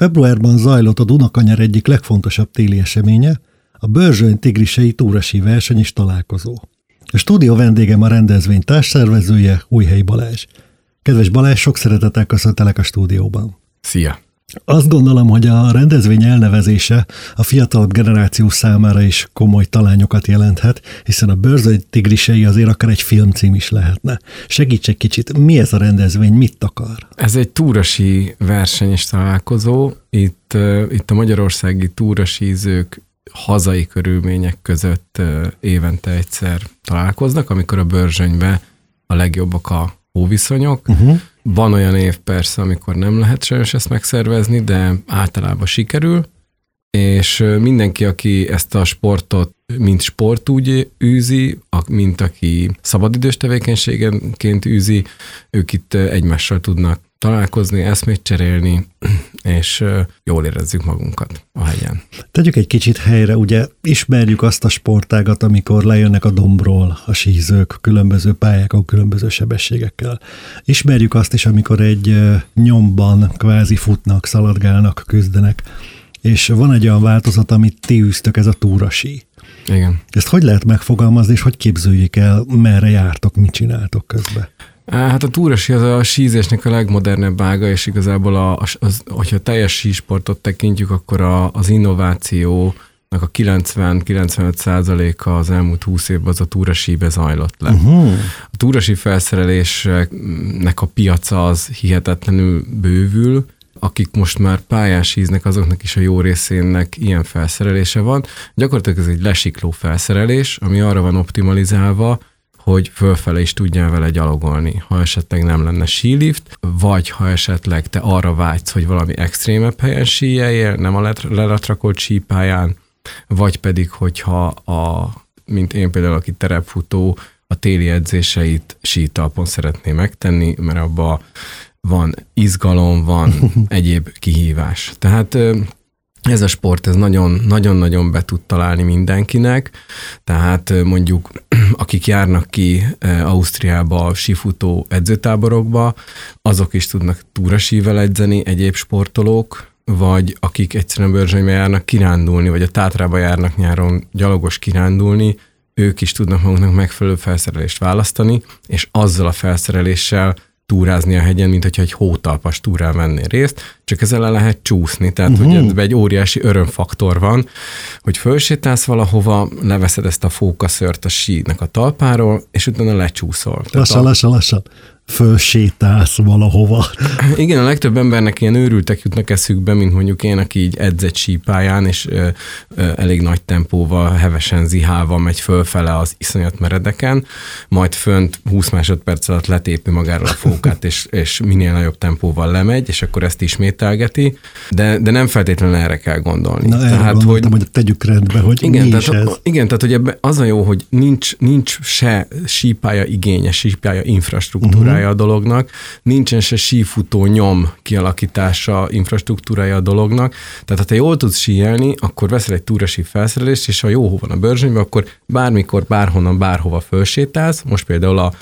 Februárban zajlott a Dunakanyar egyik legfontosabb téli eseménye, a Börzsöny Tigrisei túrasi verseny és találkozó. A stúdió vendégem a rendezvény társszervezője, Újhelyi Balázs. Kedves Balázs, sok szeretettel köszöntelek a stúdióban. Szia! Azt gondolom, hogy a rendezvény elnevezése a fiatalabb generáció számára is komoly talányokat jelenthet, hiszen a Börzöny Tigrisei azért akár egy filmcím is lehetne. Segíts egy kicsit, mi ez a rendezvény, mit akar? Ez egy túrasi verseny és találkozó. Itt, itt a magyarországi túrasízők hazai körülmények között évente egyszer találkoznak, amikor a Börzsönybe a legjobbak a hóviszonyok. Uh-huh. Van olyan év persze, amikor nem lehet sajnos ezt megszervezni, de általában sikerül, és mindenki, aki ezt a sportot mint sport úgy űzi, mint aki szabadidős tevékenységenként űzi, ők itt egymással tudnak találkozni, eszmét cserélni, és jól érezzük magunkat a hegyen. Tegyük egy kicsit helyre, ugye ismerjük azt a sportágat, amikor lejönnek a dombról a sízők különböző pályákon, különböző sebességekkel. Ismerjük azt is, amikor egy nyomban kvázi futnak, szaladgálnak, küzdenek, és van egy olyan változat, amit ti űztök, ez a túrasí. Igen. Ezt hogy lehet megfogalmazni, és hogy képzőjük el, merre jártok, mit csináltok közben? Hát a túrasi az a sízésnek a legmodernebb ága, és igazából, a, az, hogyha teljes sísportot tekintjük, akkor a, az innováció a 90-95 százaléka az elmúlt 20 évben az a túrasíbe zajlott le. Uh-huh. A túrasi felszerelésnek a piaca az hihetetlenül bővül, akik most már pályán síznek, azoknak is a jó részének ilyen felszerelése van. Gyakorlatilag ez egy lesikló felszerelés, ami arra van optimalizálva, hogy fölfele is tudjál vele gyalogolni, ha esetleg nem lenne sílift, vagy ha esetleg te arra vágysz, hogy valami extrémebb helyen síjeljél, nem a leratrakolt sípályán, vagy pedig, hogyha a, mint én például, aki terepfutó, a téli edzéseit sítalpon szeretné megtenni, mert abba van izgalom, van egyéb kihívás. Tehát ez a sport, ez nagyon-nagyon be tud találni mindenkinek, tehát mondjuk akik járnak ki Ausztriába sifutó edzőtáborokba, azok is tudnak túrasível edzeni, egyéb sportolók, vagy akik egyszerűen bőrzsönybe járnak kirándulni, vagy a Tátrába járnak nyáron gyalogos kirándulni, ők is tudnak maguknak megfelelő felszerelést választani, és azzal a felszereléssel túrázni a hegyen, mint hogyha egy hótalpas túrán vennél részt, csak ezzel le lehet csúszni. Tehát, uh-huh. hogy egy óriási örömfaktor van, hogy fölsétálsz valahova, leveszed ezt a fókaszört a sínek a talpáról, és utána lecsúszol. Lassan, lassan, lassan fölsétálsz valahova. Igen, a legtöbb embernek ilyen őrültek jutnak eszükbe, mint mondjuk én, aki így edzett sípáján, és ö, ö, elég nagy tempóval, hevesen zihálva megy fölfele az iszonyat meredeken, majd fönt 20 másodperc alatt letépi magáról a fókát, és, és minél nagyobb tempóval lemegy, és akkor ezt ismételgeti, de, de nem feltétlenül erre kell gondolni. Na, tehát, hogy, hogy tegyük rendbe, hogy igen, mi tehát, is ez. Igen, tehát hogy ebbe az a jó, hogy nincs, nincs se sípája igénye, sípája infrastruktúrája, uh-huh. a dolognak, nincsen se sífutó nyom kialakítása, infrastruktúrája a dolognak. Tehát ha te jól tudsz síelni, akkor veszel egy túrasi felszerelést, és ha jó hó van a bőrzsönyben, akkor bármikor, bárhonnan, bárhova fölsétálsz. Most például a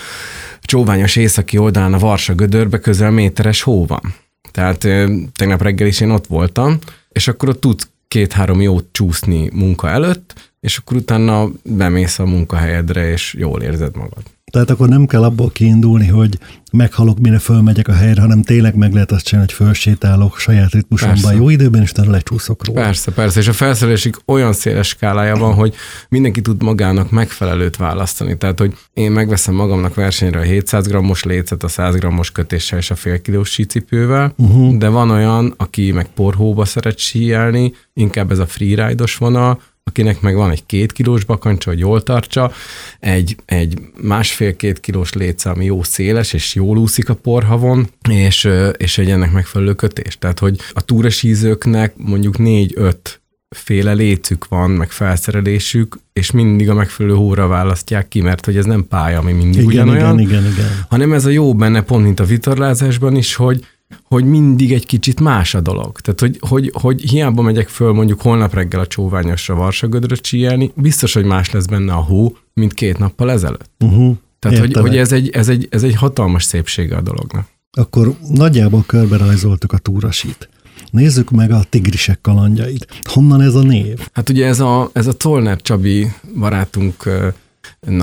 csóványos északi oldalán a Varsa gödörbe közel méteres hó van. Tehát tegnap reggel is én ott voltam, és akkor ott tudsz két-három jót csúszni munka előtt, és akkor utána bemész a munkahelyedre, és jól érzed magad. Tehát akkor nem kell abból kiindulni, hogy meghalok, mire fölmegyek a helyre, hanem tényleg meg lehet azt csinálni, hogy fölsétálok saját ritmusomban persze. jó időben, és utána lecsúszok róla. Persze, persze, és a felszerelésig olyan széles skálája van, hogy mindenki tud magának megfelelőt választani. Tehát, hogy én megveszem magamnak versenyre a 700 grammos lécet, a 100 grammos kötéssel és a fél kilós sícipővel, uh-huh. de van olyan, aki meg porhóba szeret síelni, inkább ez a freeride-os vonal, akinek meg van egy két kilós bakancsa, hogy jól tartsa, egy, egy másfél-két kilós léce, ami jó széles, és jól úszik a porhavon, és, és egy ennek megfelelő kötés. Tehát, hogy a túrasízőknek mondjuk négy-öt féle lécük van, meg felszerelésük, és mindig a megfelelő hóra választják ki, mert hogy ez nem pálya, ami mindig igen, ugyanolyan, igen, igen, igen. hanem ez a jó benne pont, mint a vitorlázásban is, hogy hogy mindig egy kicsit más a dolog. Tehát, hogy, hogy, hogy hiába megyek föl mondjuk holnap reggel a csóványosra Varsagödre csíjelni, biztos, hogy más lesz benne a hó, mint két nappal ezelőtt. Uh-huh. Tehát, hogy, hogy ez, egy, ez, egy, ez egy hatalmas szépsége a dolognak. Akkor nagyjából körbe rajzoltuk a túrasit. Nézzük meg a tigrisek kalandjait. Honnan ez a név? Hát ugye ez a, ez a Tolner Csabi barátunknak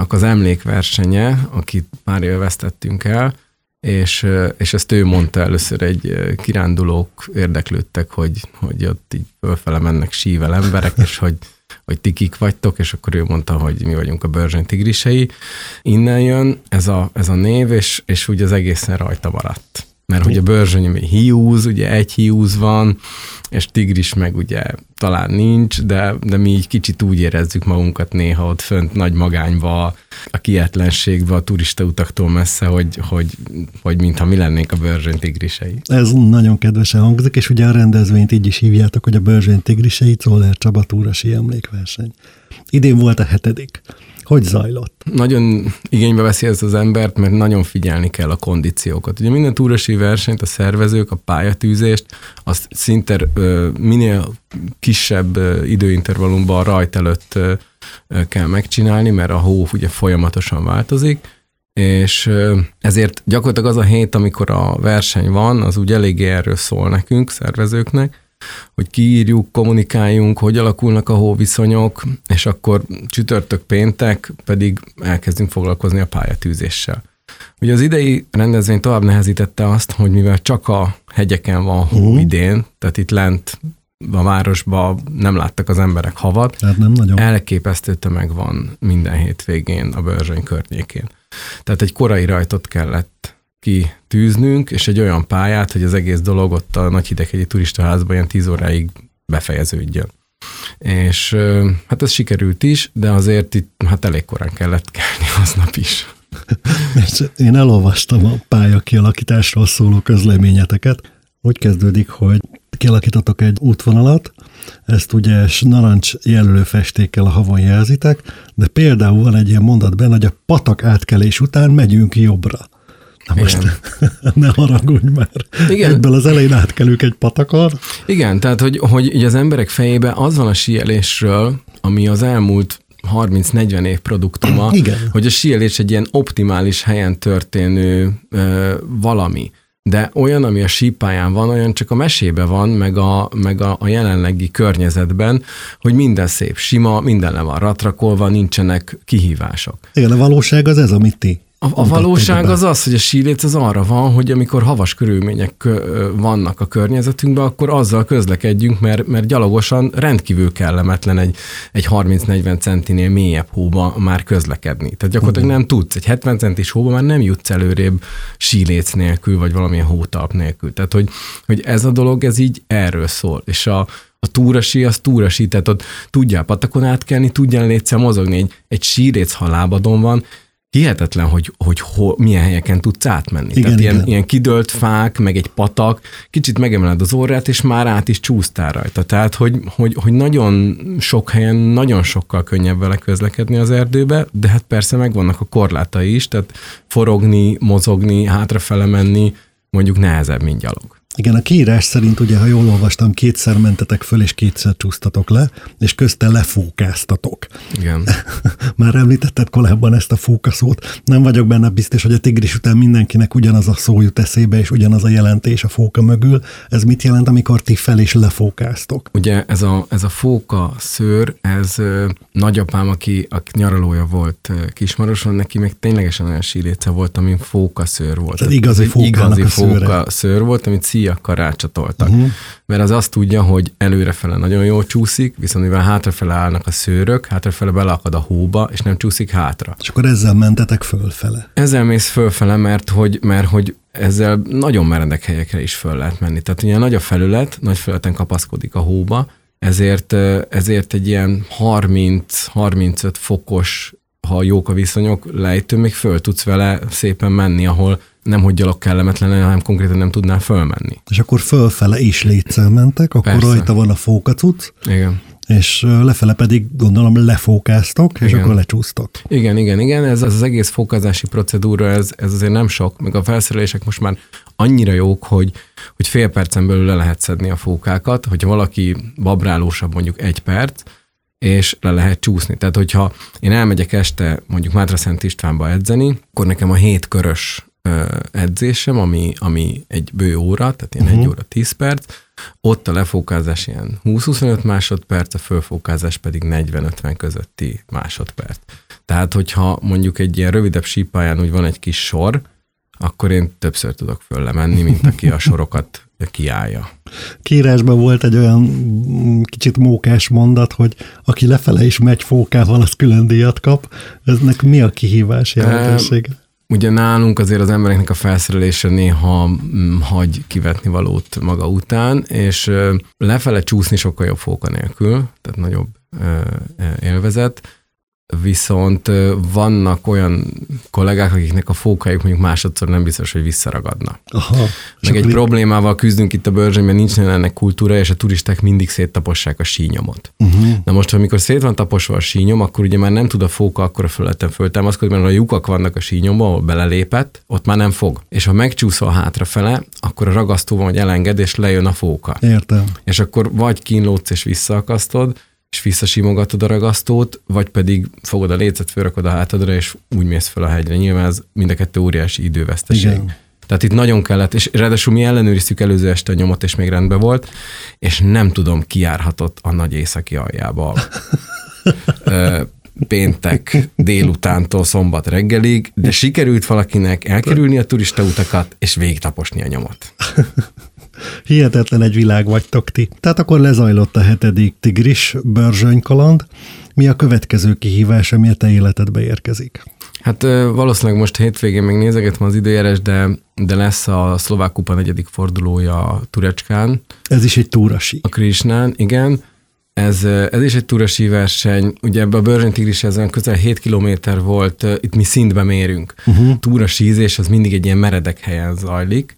az emlékversenye, akit már élveztettünk el, és, és ezt ő mondta először egy kirándulók érdeklődtek, hogy, hogy ott így fölfele mennek sível emberek, és hogy, hogy ti kik vagytok, és akkor ő mondta, hogy mi vagyunk a Börzsöny tigrisei. Innen jön ez a, ez a név, és, és úgy az egészen rajta maradt mert hogy a bőrzsöny hiúz, ugye egy hiúz van, és tigris meg ugye talán nincs, de, de mi így kicsit úgy érezzük magunkat néha ott fönt nagy magányba, a kietlenségbe, a turista utaktól messze, hogy, hogy, hogy mintha mi lennénk a bőrzsöny tigrisei. Ez nagyon kedvesen hangzik, és ugye a rendezvényt így is hívjátok, hogy a bőrzsöny tigrisei Czoller Csaba túrasi emlékverseny. Idén volt a hetedik. Hogy zajlott? Nagyon igénybe veszi ez az embert, mert nagyon figyelni kell a kondíciókat. Ugye minden túrasi versenyt, a szervezők, a pályatűzést, azt szinte minél kisebb időintervallumban rajt előtt kell megcsinálni, mert a hó ugye folyamatosan változik, és ezért gyakorlatilag az a hét, amikor a verseny van, az úgy eléggé erről szól nekünk, szervezőknek, hogy kiírjuk, kommunikáljunk, hogy alakulnak a hóviszonyok, és akkor csütörtök péntek pedig elkezdünk foglalkozni a pályatűzéssel. Ugye az idei rendezvény tovább nehezítette azt, hogy mivel csak a hegyeken van hó uh-huh. idén, tehát itt lent a városban nem láttak az emberek havat. Hát nem nagyon. Elképesztő tömeg van minden hétvégén a Börzsöny környékén. Tehát egy korai rajtot kellett kitűznünk, és egy olyan pályát, hogy az egész dolog ott a nagy hideghegyi turistaházban ilyen 10 óráig befejeződjön. És hát ez sikerült is, de azért itt hát elég korán kellett kelni aznap is. Én elolvastam a pálya kialakításról szóló közleményeteket. Úgy kezdődik, hogy kialakítotok egy útvonalat, ezt ugye narancs jelölő festékkel a havon jelzitek, de például van egy ilyen mondat benne, hogy a patak átkelés után megyünk jobbra. Na most Igen. ne haragudj már. Igen. Ebből az elején átkelünk egy patakon. Igen, tehát hogy, hogy így az emberek fejébe az van a síelésről, ami az elmúlt 30-40 év produktuma, Igen. hogy a síelés egy ilyen optimális helyen történő ö, valami. De olyan, ami a sípályán van, olyan csak a mesébe van, meg a, meg a, a jelenlegi környezetben, hogy minden szép, sima, minden le van ratrakolva, nincsenek kihívások. Igen, a valóság az ez, amit ti a, a valóság az az, hogy a síléc az arra van, hogy amikor havas körülmények vannak a környezetünkben, akkor azzal közlekedjünk, mert, mert gyalogosan rendkívül kellemetlen egy, egy 30-40 centinél mélyebb hóba már közlekedni. Tehát gyakorlatilag nem tudsz, egy 70 centis hóba már nem jutsz előrébb síléc nélkül, vagy valamilyen hótalp nélkül. Tehát, hogy, hogy ez a dolog, ez így erről szól. És a, a túrasi az túrasi, tehát ott tudjál patakon átkelni, tudjál létszel mozogni. Egy, egy síréc halábadon van, hihetetlen, hogy, hogy hol, milyen helyeken tudsz átmenni. Igen, Tehát igen. Ilyen, ilyen kidőlt fák, meg egy patak, kicsit megemeled az órát, és már át is csúsztál rajta. Tehát, hogy, hogy, hogy nagyon sok helyen nagyon sokkal könnyebb vele közlekedni az erdőbe, de hát persze megvannak a korlátai is, tehát forogni, mozogni, hátrafele menni, mondjuk nehezebb, mint gyalog. Igen, a kiírás szerint ugye, ha jól olvastam, kétszer mentetek föl, és kétszer csúsztatok le, és közte lefókáztatok. Igen. Már említetted korábban ezt a fókaszót. Nem vagyok benne biztos, hogy a tigris után mindenkinek ugyanaz a szó jut eszébe, és ugyanaz a jelentés a fóka mögül. Ez mit jelent, amikor ti fel is lefókáztok? Ugye ez a, ez a fóka szőr, ez nagyapám, aki, aki nyaralója volt Kismaroson, neki meg ténylegesen olyan síléce volt, amin fóka szőr volt. Tehát igazi fókának igazi a fóka szőr volt, amit díjakkal rácsatoltak. Uh-huh. Mert az azt tudja, hogy előrefele nagyon jól csúszik, viszont mivel hátrafele állnak a szőrök, hátrafele beleakad a hóba, és nem csúszik hátra. És akkor ezzel mentetek fölfele? Ezzel mész fölfele, mert hogy, mert hogy ezzel nagyon meredek helyekre is föl lehet menni. Tehát ugye nagy a felület, nagy felületen kapaszkodik a hóba, ezért, ezért egy ilyen 30-35 fokos ha jók a viszonyok, lejtő, még föl tudsz vele szépen menni, ahol nem hogy gyalog kellemetlen, hanem konkrétan nem tudnál fölmenni. És akkor fölfele is létszel mentek, akkor Persze. rajta van a fókacuc. Igen és lefele pedig gondolom lefókáztok, és igen. akkor lecsúsztok. Igen, igen, igen, ez az egész fókázási procedúra, ez, ez azért nem sok, meg a felszerelések most már annyira jók, hogy, hogy fél percen belül le lehet szedni a fókákat, hogyha valaki babrálósabb mondjuk egy perc, és le lehet csúszni. Tehát, hogyha én elmegyek este mondjuk Mátra Szent Istvánba edzeni, akkor nekem a hét körös edzésem, ami, ami egy bő óra, tehát ilyen uh-huh. egy óra 10 perc, ott a lefókázás ilyen 20-25 másodperc, a fölfókázás pedig 40-50 közötti másodperc. Tehát, hogyha mondjuk egy ilyen rövidebb sípáján úgy van egy kis sor, akkor én többször tudok föllemenni, mint aki a sorokat kiállja. Kírásban volt egy olyan mm, kicsit mókás mondat, hogy aki lefele is megy fókával, az külön díjat kap. Eznek mi a kihívás jelentősége? Ugye nálunk azért az embereknek a felszerelése néha mm, hagy kivetni valót maga után, és lefele csúszni sokkal jobb fóka nélkül, tehát nagyobb élvezet viszont vannak olyan kollégák, akiknek a fókájuk mondjuk másodszor nem biztos, hogy visszaragadna. Aha, Meg egy li- problémával küzdünk itt a bőrzsönyben, nincs ennek kultúra, és a turisták mindig széttapossák a sínyomot. Uh-huh. Na most, amikor szét van taposva a sínyom, akkor ugye már nem tud a fóka akkor a fölöttem föltámaszkodni, mert a lyukak vannak a sínyomban, ahol belelépett, ott már nem fog. És ha megcsúszol hátrafele, akkor a ragasztó van, hogy elenged, és lejön a fóka. Értem. És akkor vagy kínlódsz és visszaakasztod, és visszasimogatod a ragasztót, vagy pedig fogod a lécet, fölrakod a hátadra, és úgy mész fel a hegyre. Nyilván ez mind a kettő óriási időveszteség. Igen. Tehát itt nagyon kellett, és ráadásul mi ellenőriztük előző este a nyomot, és még rendben volt, és nem tudom, kiárhatott a nagy északi aljába. péntek délutántól szombat reggelig, de sikerült valakinek elkerülni a turista utakat, és végtaposni a nyomot. Hihetetlen egy világ vagytok ti. Tehát akkor lezajlott a hetedik tigris börzsönykaland. Mi a következő kihívás, ami a te életedbe érkezik? Hát valószínűleg most hétvégén még nézegetem az időjárás, de, de lesz a szlovák kupa negyedik fordulója Turecskán. Ez is egy túrasi. A Krisnán, igen. Ez, ez is egy túrasi verseny. Ugye ebbe a Börzsöny Tigris ezen közel 7 kilométer volt, itt mi szintbe mérünk. Uh-huh. Túrasízés az mindig egy ilyen meredek helyen zajlik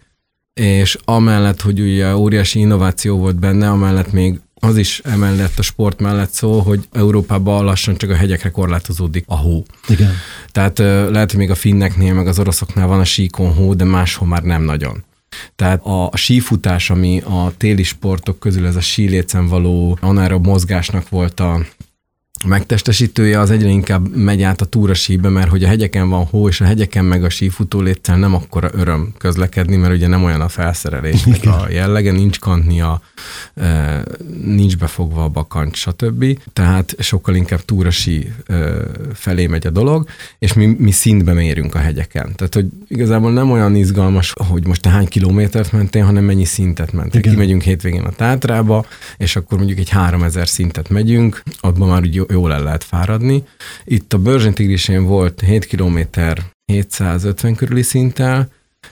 és amellett, hogy ugye óriási innováció volt benne, amellett még az is emellett a sport mellett szól, hogy Európában lassan csak a hegyekre korlátozódik a hó. Igen. Tehát lehet, hogy még a finneknél, meg az oroszoknál van a síkon hó, de máshol már nem nagyon. Tehát a, a sífutás, ami a téli sportok közül ez a sílécen való anaerob mozgásnak volt a megtestesítője az egyre inkább megy át a túrasíbe, mert hogy a hegyeken van hó, és a hegyeken meg a sífutó létszel nem akkora öröm közlekedni, mert ugye nem olyan a felszerelés, a jellege, nincs kantnia, nincs befogva a bakancs, stb. Tehát sokkal inkább túrasi e, felé megy a dolog, és mi, mi szintbe mérünk a hegyeken. Tehát, hogy igazából nem olyan izgalmas, hogy most te hány kilométert mentél, hanem mennyi szintet mentél. Igen. Kimegyünk hétvégén a Tátrába, és akkor mondjuk egy 3000 szintet megyünk, abban már úgy jól el lehet fáradni. Itt a Börzsön Tigrisén volt 7 km 750 körüli szinttel,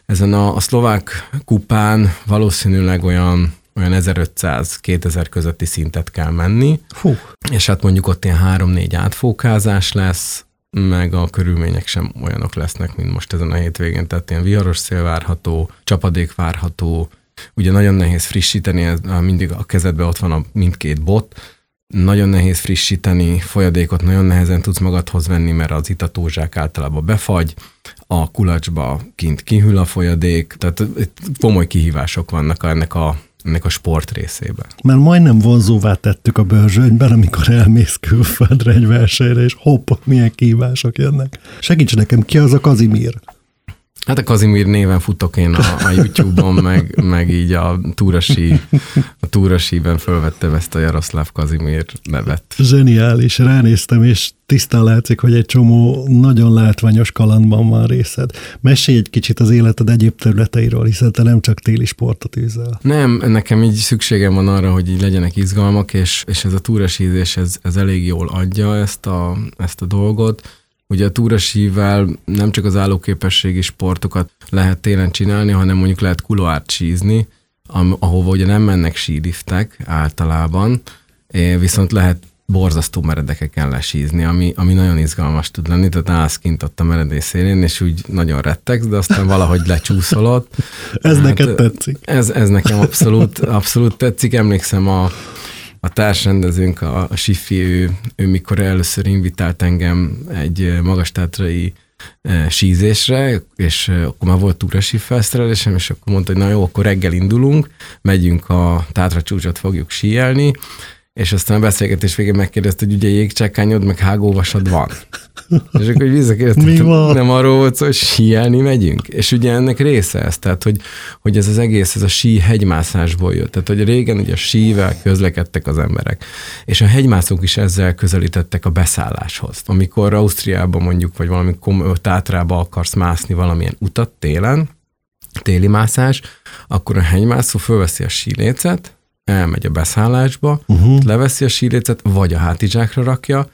ezen a, a szlovák kupán valószínűleg olyan olyan 1500-2000 közötti szintet kell menni. Fú. És hát mondjuk ott ilyen 3-4 átfókázás lesz, meg a körülmények sem olyanok lesznek, mint most ezen a hétvégén, tehát ilyen viharos szél várható, csapadék várható, ugye nagyon nehéz frissíteni, ez, mindig a kezedben ott van a mindkét bot, nagyon nehéz frissíteni, folyadékot nagyon nehezen tudsz magadhoz venni, mert az itatózsák általában befagy, a kulacsba kint kihűl a folyadék, tehát komoly kihívások vannak ennek a, ennek a sport részében. Mert majdnem vonzóvá tettük a bőrzsönyben, amikor elmész külföldre egy versenyre, és hopp, milyen kihívások jönnek. Segíts nekem, ki az a Kazimír? Hát a Kazimír néven futok én a, a YouTube-on, meg, meg így a túrasi, a túrasiben fölvettem ezt a Jaroszláv Kazimír nevet. Zseniális, ránéztem, és tisztán látszik, hogy egy csomó nagyon látványos kalandban van részed. Mesélj egy kicsit az életed egyéb területeiről, hiszen te nem csak téli sportot űzel. Nem, nekem így szükségem van arra, hogy így legyenek izgalmak, és, és ez a túrasízés, ez, ez elég jól adja ezt a, ezt a dolgot Ugye a túrasível nem csak az állóképességi sportokat lehet télen csinálni, hanem mondjuk lehet kuloárt sízni, ahova ugye nem mennek síliftek általában, viszont lehet borzasztó meredekeken lesízni, ami, ami nagyon izgalmas tud lenni, tehát állsz kint ott a meredés szélén, és úgy nagyon rettegsz, de aztán valahogy lecsúszol ott. ez hát, neked tetszik? Ez, ez nekem abszolút, abszolút tetszik. Emlékszem a, a társrendezőnk, a, a Sifi, ő, ő mikor először invitált engem egy magastátrai e, sízésre, és e, akkor már volt túrasi felszerelésem, és akkor mondta, hogy na jó, akkor reggel indulunk, megyünk a Tátra csúcsot fogjuk síelni, és aztán a beszélgetés végén megkérdezte, hogy ugye jégcsákányod, meg hágóvasad van. És akkor visszakérdeztem, van? nem arról volt szó, hogy síelni megyünk. És ugye ennek része ez, tehát hogy, hogy ez az egész, ez a sí hegymászásból jött. Tehát, hogy régen ugye a sível közlekedtek az emberek. És a hegymászók is ezzel közelítettek a beszálláshoz. Amikor Ausztriában mondjuk, vagy valami tátrába akarsz mászni valamilyen utat télen, téli mászás, akkor a hegymászó fölveszi a sílécet, elmegy a beszállásba, uh-huh. leveszi a sílécet, vagy a hátizsákra rakja,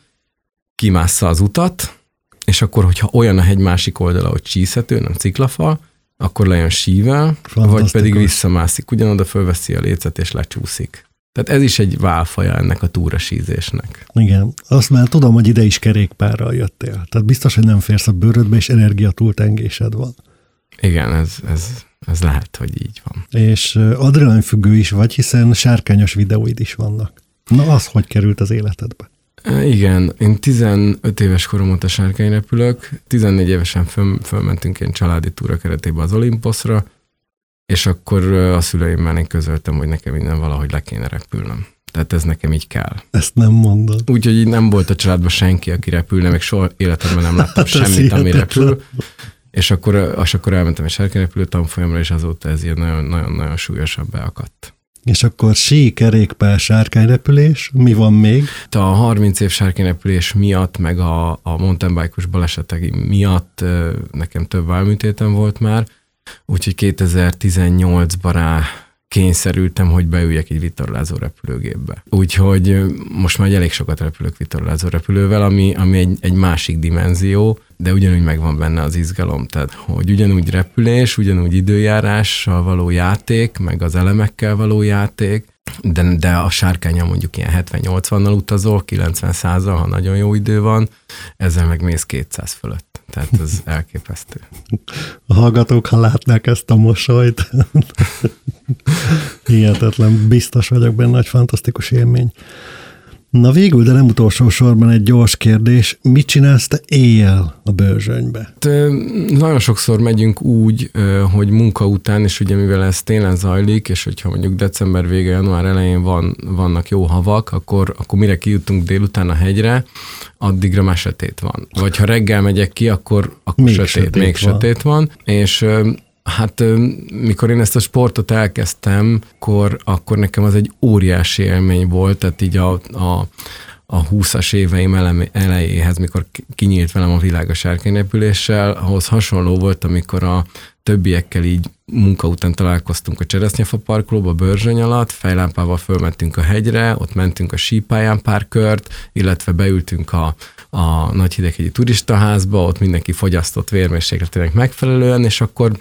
kimásza az utat, és akkor, hogyha olyan a hegy másik oldala, hogy csíszhető, nem ciklafal, akkor lejön sível, vagy pedig visszamászik, ugyanoda fölveszi a lécet és lecsúszik. Tehát ez is egy válfaja ennek a túrasízésnek. Igen. Azt már tudom, hogy ide is kerékpárral jöttél. Tehát biztos, hogy nem férsz a bőrödbe, és energiatúltengésed van. Igen, ez, ez, ez lehet, hogy így van. És adrenalinfüggő is vagy, hiszen sárkányos videóid is vannak. Na, az hogy került az életedbe? Igen, én 15 éves korom óta sárkány repülök, 14 évesen föl, fölmentünk egy családi túra keretében az Olimposzra, és akkor a szüleimmel én közöltem, hogy nekem minden valahogy le kéne repülnöm. Tehát ez nekem így kell. Ezt nem mondod. Úgyhogy így nem volt a családban senki, aki repülne, még soha életemben nem láttam hát semmit, ami repül. És akkor, és akkor elmentem egy sárkányrepülő tanfolyamra, és azóta ez ilyen nagyon-nagyon súlyosan beakadt. És akkor sí, kerékpár, sárkányrepülés, mi van még? A 30 év sárkányrepülés miatt, meg a, a mountain bike balesetek miatt nekem több válműtétem volt már, úgyhogy 2018-ban rá kényszerültem, hogy beüljek egy vitorlázó repülőgépbe. Úgyhogy most már elég sokat repülök vitorlázó repülővel, ami, ami egy, egy másik dimenzió, de ugyanúgy megvan benne az izgalom, tehát hogy ugyanúgy repülés, ugyanúgy időjárással való játék, meg az elemekkel való játék, de, de a sárkánya mondjuk ilyen 70-80-nal utazol, 90 százal, ha nagyon jó idő van, ezzel meg mész 200 fölött. Tehát ez elképesztő. A hallgatók, ha látnák ezt a mosolyt, hihetetlen, biztos vagyok benne, hogy fantasztikus élmény. Na végül, de nem utolsó sorban egy gyors kérdés. Mit csinálsz te éjjel a bőrzsönybe? Te, nagyon sokszor megyünk úgy, hogy munka után, és ugye mivel ez télen zajlik, és hogyha mondjuk december vége, január elején van, vannak jó havak, akkor, akkor mire kijutunk délután a hegyre, addigra már sötét van. Vagy ha reggel megyek ki, akkor, akkor még sötét, sötét, még van. sötét van. És Hát mikor én ezt a sportot elkezdtem, akkor, akkor nekem az egy óriási élmény volt, tehát így a, a, a 20-as éveim elejéhez, mikor kinyílt velem a világ a sárkányrepüléssel, ahhoz hasonló volt, amikor a többiekkel így munka után találkoztunk a Cseresznyefa parkolóba, Börzsöny alatt, fejlámpával fölmentünk a hegyre, ott mentünk a sípályán pár kört, illetve beültünk a, a nagy hideghegyi turistaházba, ott mindenki fogyasztott vérmérsékletének megfelelően, és akkor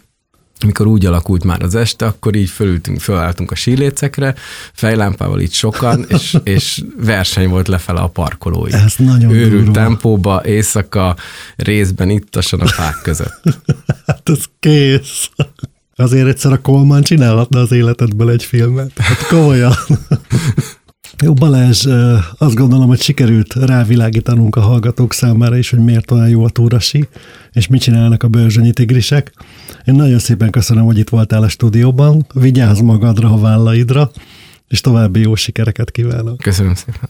mikor úgy alakult már az este, akkor így fölültünk, fölálltunk a sílécekre, fejlámpával így sokan, és, és verseny volt lefele a parkolóig. Ez nagyon Őrült durva. tempóba, éjszaka, részben ittasan a fák között. hát ez kész. Azért egyszer a Kolman csinálhatna az életedből egy filmet. Hát komolyan. Jó, Balázs, azt gondolom, hogy sikerült rávilágítanunk a hallgatók számára is, hogy miért olyan jó a túrasi, és mit csinálnak a bőrzsönyi tigrisek. Én nagyon szépen köszönöm, hogy itt voltál a stúdióban. Vigyázz magadra, a vállaidra, és további jó sikereket kívánok. Köszönöm szépen.